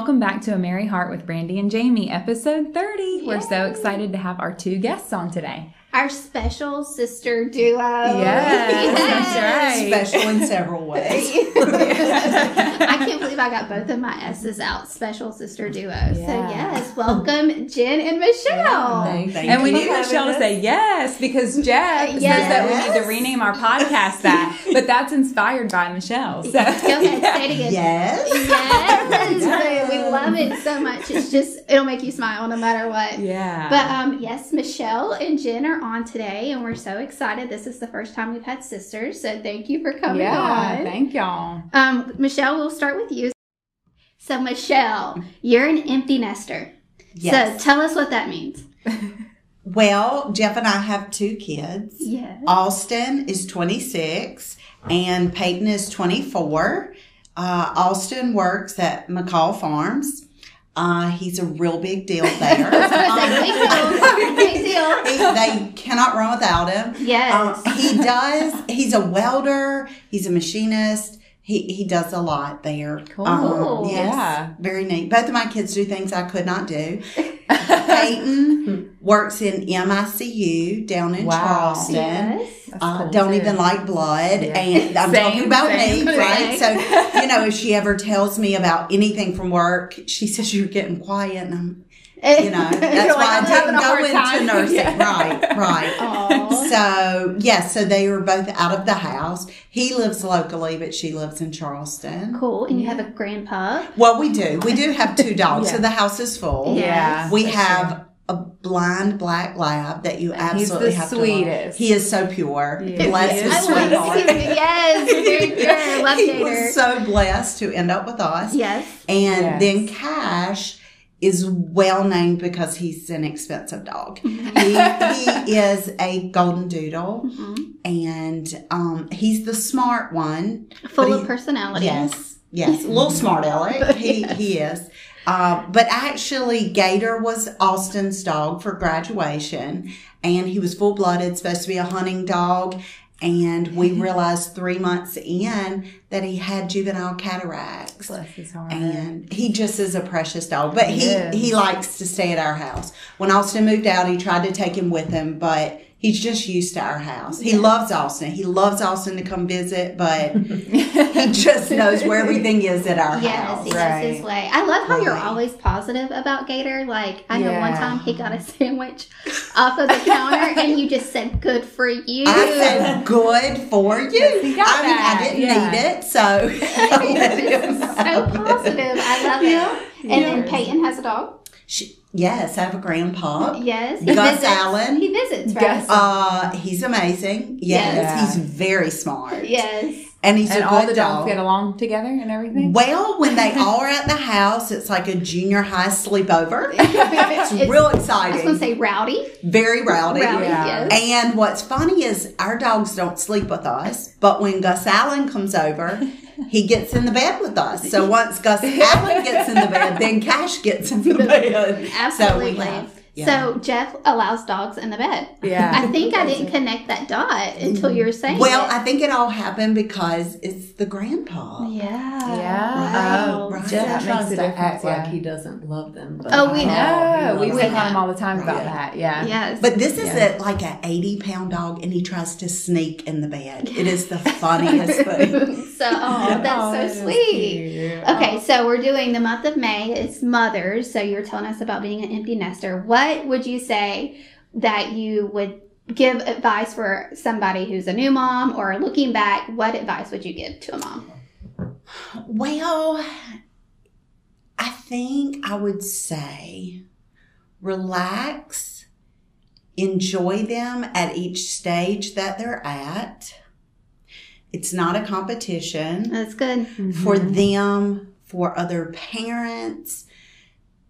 welcome back to A Merry Heart with Brandy and Jamie, episode 30. We're so excited to have our two guests on today. Our special sister duo. Yes, that's right. Special in several ways. I can't believe I got both of my S's out. Special sister duo. So yes, welcome Jen and Michelle. Thank and we need Michelle to say yes because Jeff says that we need to rename our podcast that, but that's inspired by Michelle. So Go ahead, say it again. Yes. Yes, we love it so much. It's just it'll make you smile no matter what. yeah. But um, yes, Michelle and Jen are on today, and we're so excited. This is the first time we've had sisters, so thank you for coming yeah, on. thank y'all. Um, Michelle, we'll start with you. So, Michelle, you're an empty nester. Yes. So, tell us what that means. Well, Jeff and I have two kids. Yes. Austin is 26 and Peyton is 24. Uh, Austin works at McCall Farms. Uh, he's a real big deal there. big deal. Big deal. He- they cannot run without him. Yes. Uh, he does. He's a welder. He's a machinist. He he does a lot there. Cool. Um, yes, Yeah. very neat. Both of my kids do things I could not do. Peyton works in MICU down in Wow. Charleston. yes. Uh, cool, don't too. even like blood, Yeah. and I'm Same, talking about me, right? So you know, if she ever tells me about anything from work, she says you're getting quiet, and I'm, you know, that's like, why "I'm I didn't go into time." nursing. Yeah. Right, right. So yes, so they were both out of the house. He lives locally, but she lives in Charleston. Cool. And you have a grandpa. Well, we do. We do have two dogs, Yeah. so the house is full. Yeah. We have sure. a blind black lab that you He's absolutely the have to sweetest. love. He is so pure. Yeah. Bless his is. I sweetheart. to see him. Yes. You're very good. Love he Gator. was so blessed to end up with us. yes. And Yes. then Cash is well named because he's an expensive dog. Mm-hmm. he, he is a golden doodle Mhm. and um, he's the smart one. Full of he- personality. Yes, yes, a little smart aleck. He he is. Uh, but actually, Gator was Austin's dog for graduation, and he was full blooded, supposed to be a hunting dog. And we realized three months in that he had juvenile cataracts. Bless his heart. And he just is a precious dog. But he, Yes. he likes to stay at our house. When Austin moved out, he tried to take him with him, but he's just used to our house. He loves Austin. He loves Austin to come visit, but he just knows where everything is at our Yes, house. he Right. his way. I love how you're always positive about Gator. Like I know one time he got a sandwich off of the counter, and you just said, "Good for you." I said, good for you. I mean, that, I didn't yeah. need it, so. I let so positive. I love it. And then Peyton has a dog. She- yes, I have a grandpa. Yes, Gus Allen. He visits, right? Gus. Uh, he's amazing. Yes, Yeah. he's very smart. yes. And he's and a all good the dogs dog. get along together and everything. Well, when they all are at the house, it's like a junior high sleepover. it's, It's real exciting. I was going to say rowdy. Very rowdy. Rowdy, Yeah. yes. And what's funny is our dogs don't sleep with us, but when Gus Allen comes over, he gets in the bed with us. So once Gus Allen gets in the bed, then Cash gets in the bed. Absolutely. So yeah. So Jeff allows dogs in the bed. Yeah. I think I didn't connect that dot until you were saying well, it. I think it all happened because it's the grandpa. yeah. Yeah. Wow. Oh, right. Jeff That makes tries a to act yeah. like he doesn't love them. But Oh, we know. No, we he pick loves on him all the time about Right. that. Yeah. Yes. But this is Yeah. a, like an 80 pound dog and he tries to sneak in the bed. It is the funniest thing. so, oh, that's so oh, sweet. Okay, so we're doing the month of May. It's mothers. So you're telling us about being an empty nester. What would you say that you would give advice for somebody who's a new mom or looking back? What advice would you give to a mom? Well, I think I would say relax, enjoy them at each stage that they're at. It's not a competition That's good. for them, for other parents.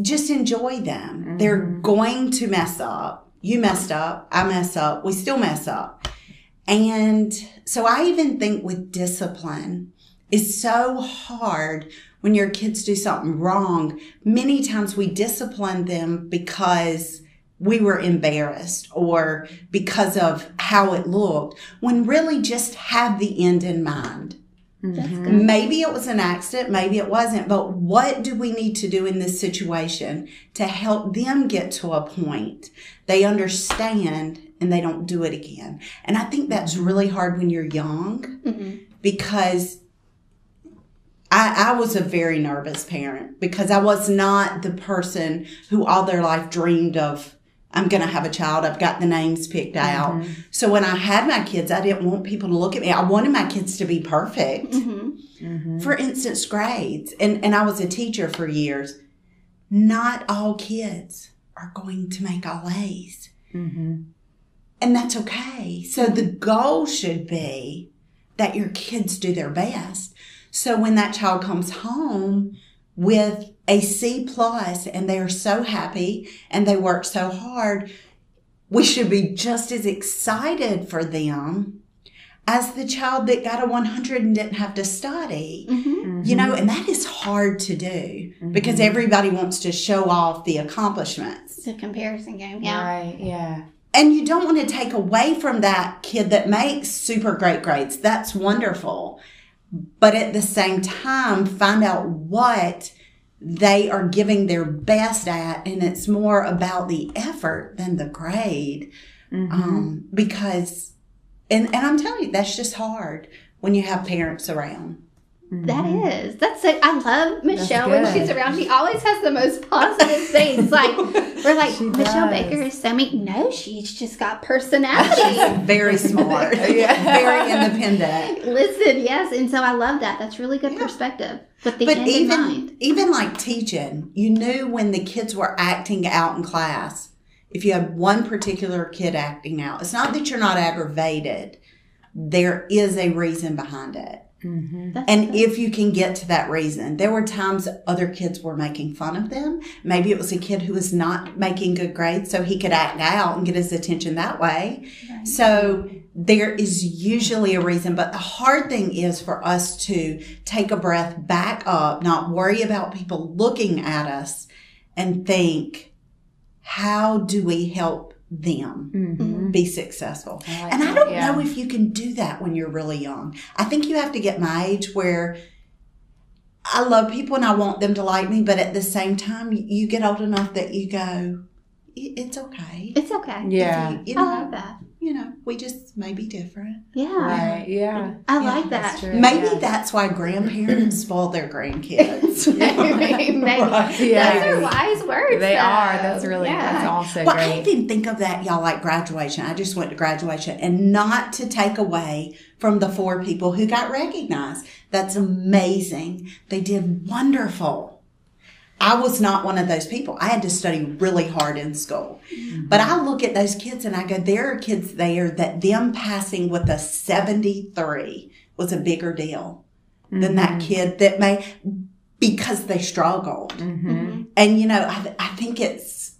Just enjoy them. Mm-hmm. They're going to mess up. You messed up. I mess up. We still mess up. And so I even think with discipline, it's so hard when your kids do something wrong. Many times we discipline them because we were embarrassed or because of how it looked, when really just have the end in mind. That's Mhm. Maybe it was an accident, maybe it wasn't, but what do we need to do in this situation to help them get to a point they understand and they don't do it again? And I think that's really hard when you're young Mhm. because I, I was a very nervous parent because I was not the person who all their life dreamed of. I'm going to have a child. I've got the names picked out. So when I had my kids, I didn't want people to look at me. I wanted my kids to be perfect. Mhm. Mhm. For instance, grades. And, and I was a teacher for years. Not all kids are going to make all A's. Mhm. And that's okay. So the goal should be that your kids do their best. So when that child comes home with a C plus and they are so happy and they work so hard, we should be just as excited for them as the child that got a 100 and didn't have to study. Mhm. You know, and that is hard to do because everybody wants to show off the accomplishments. It's a comparison game. Yeah. Right. Yeah. And you don't want to take away from that kid that makes super great grades. That's wonderful. But at the same time, find out what they are giving their best at. And it's more about the effort than the grade. Mm-hmm. Um, because, and, and I'm telling you, that's just hard when you have parents around. That mm-hmm. is. That's it. I love Michelle when she's around. She always has the most positive things. Like we're like Michelle. Baker is so mean. No, she's just got personality. Very smart. Yeah. Very independent. Listen, yes, and so I love that. That's really good Yeah. perspective But even mind. even like teaching, you knew when the kids were acting out in class. If you had one particular kid acting out, it's not that you're not aggravated. There is a reason behind it. Mhm. And if you can get to that reason, there were times other kids were making fun of them. Maybe it was a kid who was not making good grades, so he could act out and get his attention that way. Right. So there is usually a reason, but the hard thing is for us to take a breath back up, not worry about people looking at us, and think, how do we help them Mhm. be successful? I like And I don't yeah. know if you can do that when you're really young. I think you have to get my age where I love people and I want them to like me, but at the same time, you get old enough that you go, it's okay. it's okay. Yeah. You, you I know, love that. You know, we just may be different. Yeah. Right. Yeah. I Yeah, like that. That's. Maybe yeah. that's why grandparents spoil their grandkids. Maybe. Right. Those Yeah. are wise words. They though. are. That's really. Yeah. That's also Well, I great. even think of that, y'all, like graduation. I just went to graduation and not to take away from the four people who got recognized. That's amazing. They did wonderful. I was not one of those people. I had to study really hard in school. But I look at those kids and I go, there are kids there that them passing with a 73 was a bigger deal than that kid that may, because they struggled. Mm-hmm. And you know, I, I think it's,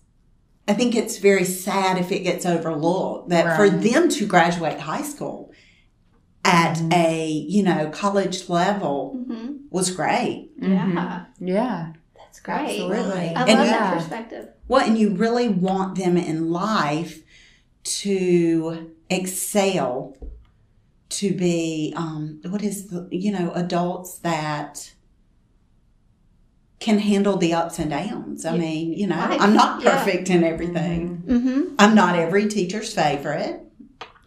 I think it's very sad if it gets overlooked that for them to graduate high school at a you know college level Mhm. was great. Yeah. Yeah. That's great. Absolutely. I love And that yeah. perspective. Well, and you really want them in life to excel, to be um, what is the you know adults that can handle the ups and downs. I Yeah. mean, you know, Right. I'm not Yeah. perfect in everything. Mm-hmm. I'm not every teacher's favorite,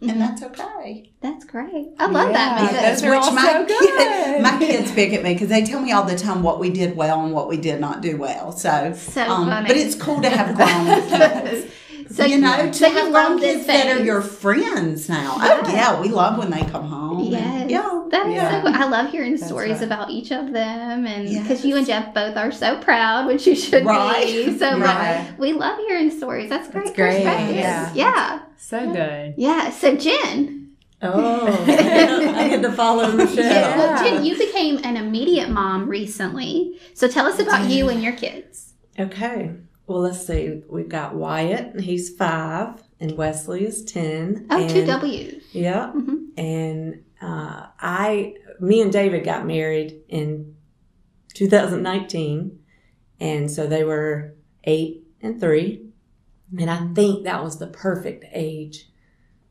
And that's okay. That's great. I love that Yeah, because those are all my so kid- my kids pick at me because they tell me all the time what we did well and what we did not do well. So, so um, funny. but it's cool to have grown kids. So you know, to so you have love grown this kids that are your friends now. Oh, yeah. Oh yeah, we love when they come home. and- yeah. That is Yeah. so cool. I love hearing That's stories right. about each of them and Yes. because you and Jeff both are so proud, which you should Right. be. So Right. like, we love hearing stories. That's great. That's great, perspective. yeah. Yeah. So good. Yeah. So Jen. Oh, I had to follow Michelle. Yeah. Well, Yeah. Jen, you became an immediate mom recently. So tell us about you and your kids. Okay. Well, let's see. We've got Wyatt, and he's five, and Wesley is 10. Oh, two and, W's. Yeah. Mhm. And uh, I, me and David got married in 2019. And so they were eight and three. And I think that was the perfect age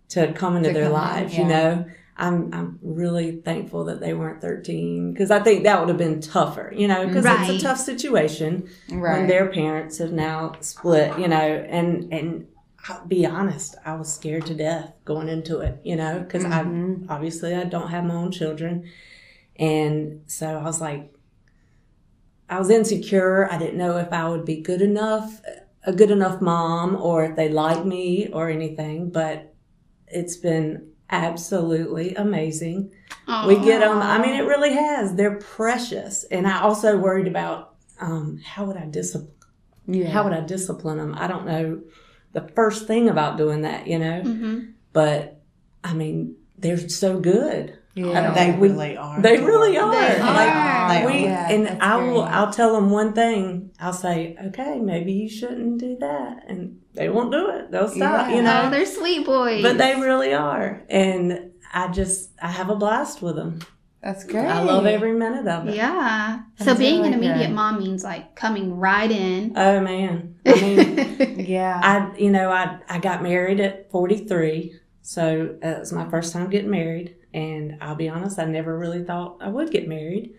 to come into To their come in, lives, yeah. you know. I'm I'm really thankful that they weren't 13 because I think that would have been tougher, you know, because Right. it's a tough situation when their parents have now split, you know, and and I'll be honest, I was scared to death going into it, you know, because I mm-hmm. obviously I don't have my own children, and so I was like, I was insecure. I didn't know if I would be good enough, a good enough mom, or if they like me or anything. But it's been absolutely amazing. We get them. I mean, it really has. They're precious, and I also worried about um, how would I discipline. Yeah. How would I discipline them? I don't know the first thing about doing that, you know. hmm But I mean, they're so good. Yeah. They We- really are. They really are. They Like are. They we, are. Yeah, and that's I will. great. I'll tell them one thing. I'll say, okay, maybe you shouldn't do that, and they won't do it. They'll stop. Yeah. You know. Oh, they're sweet boys. but they really are, and I just I have a blast with them. That's great. I love every minute of it. Yeah. So That's being an immediate good. mom means like coming right in. Oh man, I mean. Yeah. I, you know, I, I got married at 43. So uh, it was my first time getting married. And I'll be honest, I never really thought I would get married.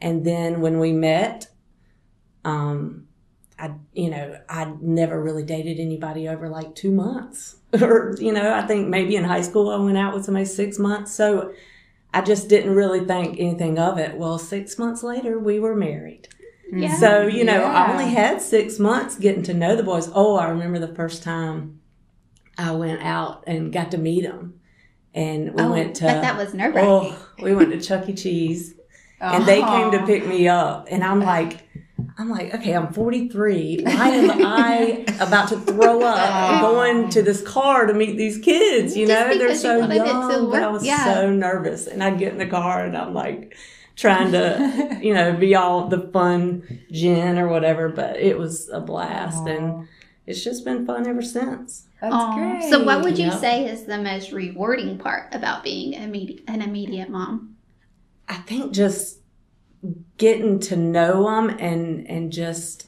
And then when we met, um, I, you know, I never really dated anybody over like two months. or, you know, I think maybe in high school I went out with somebody six months. So I just didn't really think anything of it. Well, six months later, we were married. Yeah. So, you know, I only had six months getting to know the boys. Oh, I remember the first time I went out and got to meet them. And we oh, went to, but that was nerve wracking. oh, we went to Chuck E. Cheese and they came to pick me up. And I'm like, I'm like, okay, I'm 43. Why am I about to throw up oh. going to this car to meet these kids? You Just know, they're you so to young. But I was yeah. so nervous. And I get in the car and I'm like, trying to, you know, be all the fun Jen or whatever. But it was a blast. And it's just been fun ever since. That's Aw. great. So, what would you Yep. say is the most rewarding part about being immediate, an immediate mom? I think just getting to know them and and just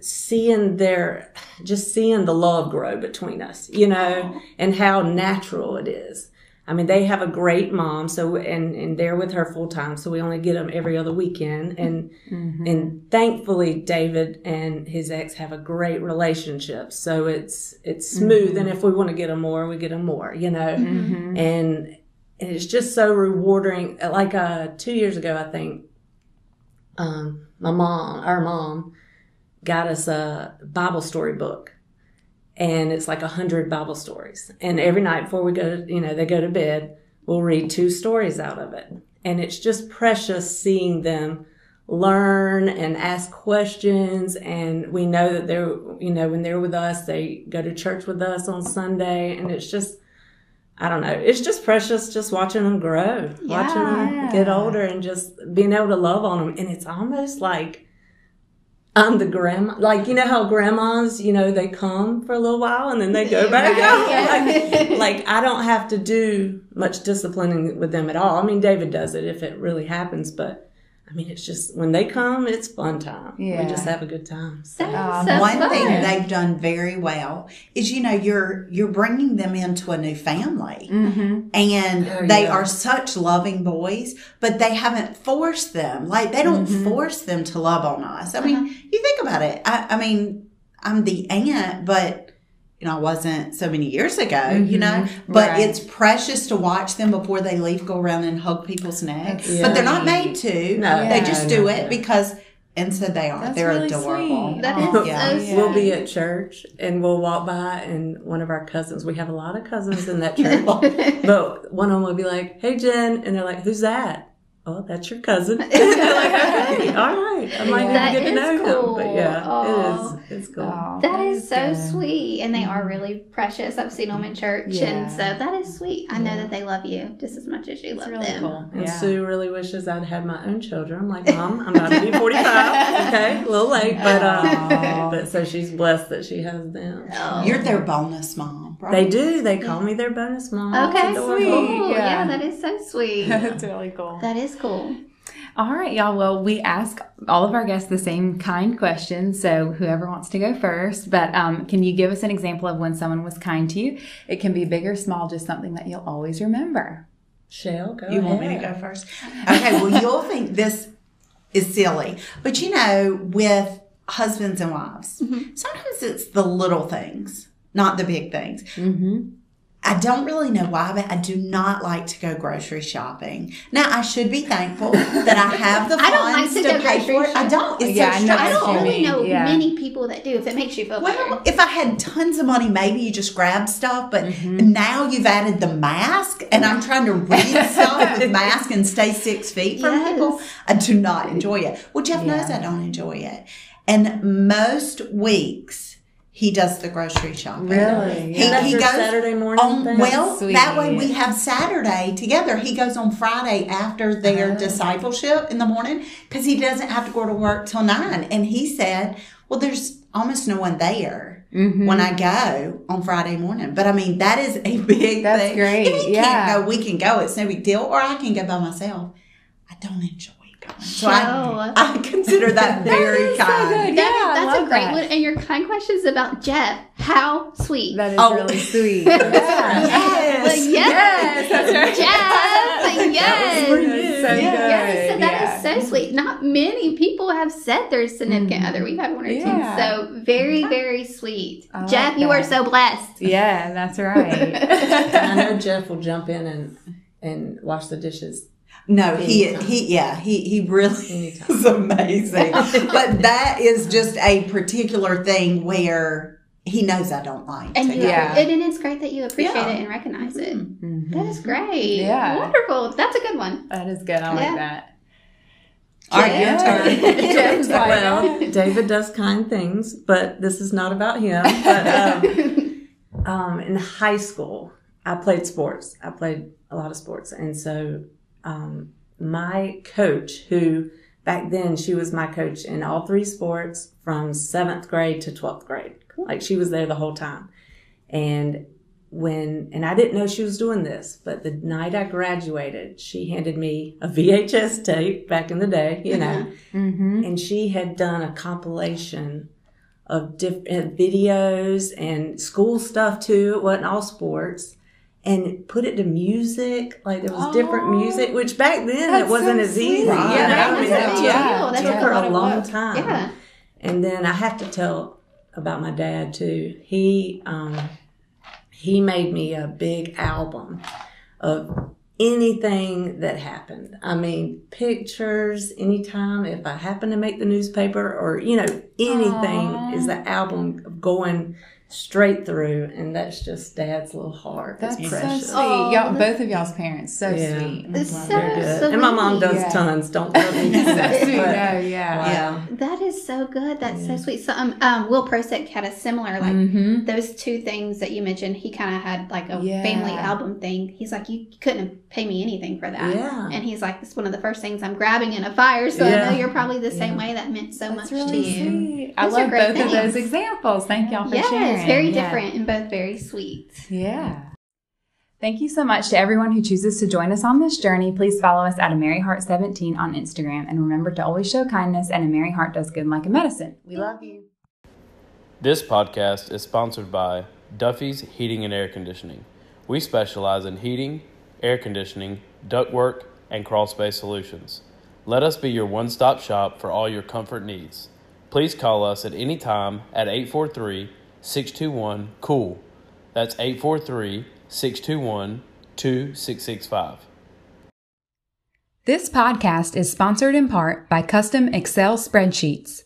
seeing their just seeing the love grow between us, you know, and how natural it is. I mean, they have a great mom, so and and they're with her full time, so we only get them every other weekend, and and thankfully David and his ex have a great relationship, so it's it's smooth, and if we want to get them more, we get them more, you know, and and it's just so rewarding. Like uh, two years ago, I think um, my mom, our mom, got us a Bible story book, and it's like a hundred Bible stories. And every night before we go, to, you know, they go to bed, we'll read two stories out of it, and it's just precious seeing them learn and ask questions and we know that they're you know when they're with us they go to church with us on sunday and it's just I don't know. It's just precious just watching them grow, watching them get older and just being able to love on them. And it's almost like I'm the grandma. Like, you know how grandmas, you know, they come for a little while and then they go back Right, out. Like, like, I don't have to do much disciplining with them at all. I mean, David does it if it really happens, but I mean, it's just when they come, it's fun time. Yeah. We just have a good time. So. That is Aw, so One fun. thing they've done very well is, you know, you're you're bringing them into a new family, Mm-hmm. and Oh, they yeah. are such loving boys, but they haven't forced them. Like they don't Mhm. force them to love on us. I mean, Uh-huh. you think about it. I, I mean, I'm the aunt, but you know, I wasn't so many years ago. You mm-hmm. know, but Right. it's precious to watch them before they leave, go around and hug people's necks. That's But they're not made to. No, they just do no. it because, and so they are. That's they're really adorable. sweet. That Aw. is Yeah. so sweet. We'll be at church and we'll walk by, and one of our cousins, we have a lot of cousins in that church, but one of them will be like, Hey, Jen. And they're like, Who's that? Oh, that's your cousin. Like, Okay, all right. I might That even get to know cool. him. But yeah, Aw. it is. It's cool. Aw, That is so good. sweet, and they are really precious. I've seen them in church, Yeah. and so that is sweet. I know that they love you just as much as you love really them. cool. And Sue really wishes I'd had my own children. I'm like, Mom, I'm about to be 45. Okay, a little late, but uh, but so she's blessed that she has them. Oh. You're their bonus mom, right? They do. They call me their bonus mom. Okay, sweet. cool. Yeah. Yeah. that is so sweet. That's really cool. that is cool. All right, y'all. Well, we ask all of our guests the same kind questions. So whoever wants to go first, but um, can you give us an example of when someone was kind to you? It can be big or small, just something that you'll always remember. Shell, go You want me to go first? Okay, well, you'll think this is silly, but you know, with husbands and wives, sometimes it's the little things, not the big things. Mm-hmm. I don't really know why, but I do not like to go grocery shopping. Now, I should be thankful that I have the I don't like funds to to, go pay grocery for it. I don't. It's Yeah, I know I don't really mean, know yeah. many people that do. If it makes you feel better. If I had tons of money, maybe you just grab stuff. But now you've added the mask, and I'm trying to read stuff with mask and stay six feet from Yes. people. I do not enjoy it. Well, Jeff knows I don't enjoy it. And most weeks he does the grocery shopping. Really? He, That's he goes Saturday morning on well Sweet. that way we have Saturday together. He goes on Friday after their discipleship in the morning because he doesn't have to go to work till nine. And he said, "Well, there's almost no one there Mm-hmm. when I go on Friday morning." But I mean, that is a big That's thing. great, If he yeah. can't go, we can go. It's no big deal. Or I can go by myself. I don't enjoy going, so I, I consider that very so kind. good. That- Yeah, I that's a great that. one. And your kind questions about Jeff. How sweet. That is Oh. really sweet. Yes. Like, yes. Yes, that's right. Jeff. Yes. for you. So Yes, so that yeah. is so sweet. Not many people have said their significant mm-hmm. other. We've had one or Yeah. two. So very, very sweet. I like Jeff, you are so blessed. Yeah, that's right. I know Jeff will jump in and and wash the dishes No, he Anytime. he yeah he he really anytime. is amazing. but that is just a particular thing where he knows I don't like. And you. Yeah. and, and it's great that you appreciate Yeah. it and recognize it. Mhm. That is great. Yeah. Wonderful. That's a good one. That is good. I Yeah. like that. All right, your Yeah. turn. Jeff's well, David does kind things, but this is not about him. But um, um, in high school, I played sports. I played a lot of sports, and so um, my coach, who back then she was my coach in all three sports from seventh grade to twelfth grade. Like she was there the whole time, and when and I didn't know she was doing this, but the night I graduated, she handed me a VHS tape back in the day, you know mm-hmm. and she had done a compilation of different videos and school stuff too. It wasn't all sports. And put it to music, like there was different Oh, music, which back then that's it wasn't so as easy. Right. That's I a mean, big that took- That's took a her a long work. time. Yeah. And then I have to tell about my dad too. He um, he made me a big album of anything that happened. I mean, pictures. Anytime if I happen to make the newspaper or you know anything Aw. is the album of going straight through, and that's just Dad's little heart. That's it's so precious. sweet. Aw, y'all, both of y'all's parents, so Yeah. sweet. It's Love so- They're good. and my mom does Yeah. tons. Don't let me so say, sweet. No, yeah. Wow. That is so good. That's so sweet. So um, um Will Prosick had a similar like Mm-hmm. those two things that you mentioned. He kind of had like a Yeah. family album thing. He's like, you couldn't pay me anything for that. Yeah. And he's like, it's one of the first things I'm grabbing in a fire. So I know you're probably the same Yeah. way. That meant so That's much really to you. sweet. I love great both of those examples. Thank y'all for Yes, sharing. Very Yeah. different and both very sweet. Yeah. Thank you so much to everyone who chooses to join us on this journey. Please follow us at a Merry Heart 17 on Instagram and remember to always show kindness and a Merry Heart does good like a medicine. We love you. This podcast is sponsored by Duffy's Heating and Air Conditioning. We specialize in heating, air conditioning, ductwork, and crawl space solutions. Let us be your one stop shop for all your comfort needs. Please call us at any time at 843 621 COOL. That's 843 621 2665. This podcast is sponsored in part by Custom Excel Spreadsheets.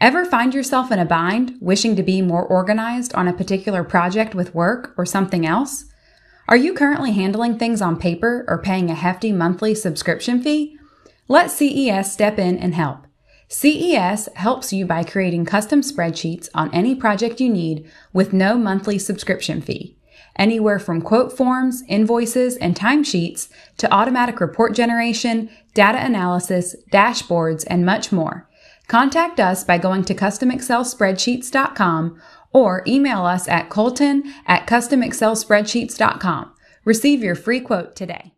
Ever find yourself in a bind, wishing to be more organized on a particular project with work or something else? Are you currently handling things on paper or paying a hefty monthly subscription fee? Let CES step in and help. CES helps you by creating custom spreadsheets on any project you need with no monthly subscription fee. Anywhere from quote forms, invoices, and timesheets to automatic report generation, data analysis, dashboards, and much more. Contact us by going to customexcelspreadsheets.com or email us at colton at customexcelspreadsheets.com. Receive your free quote today.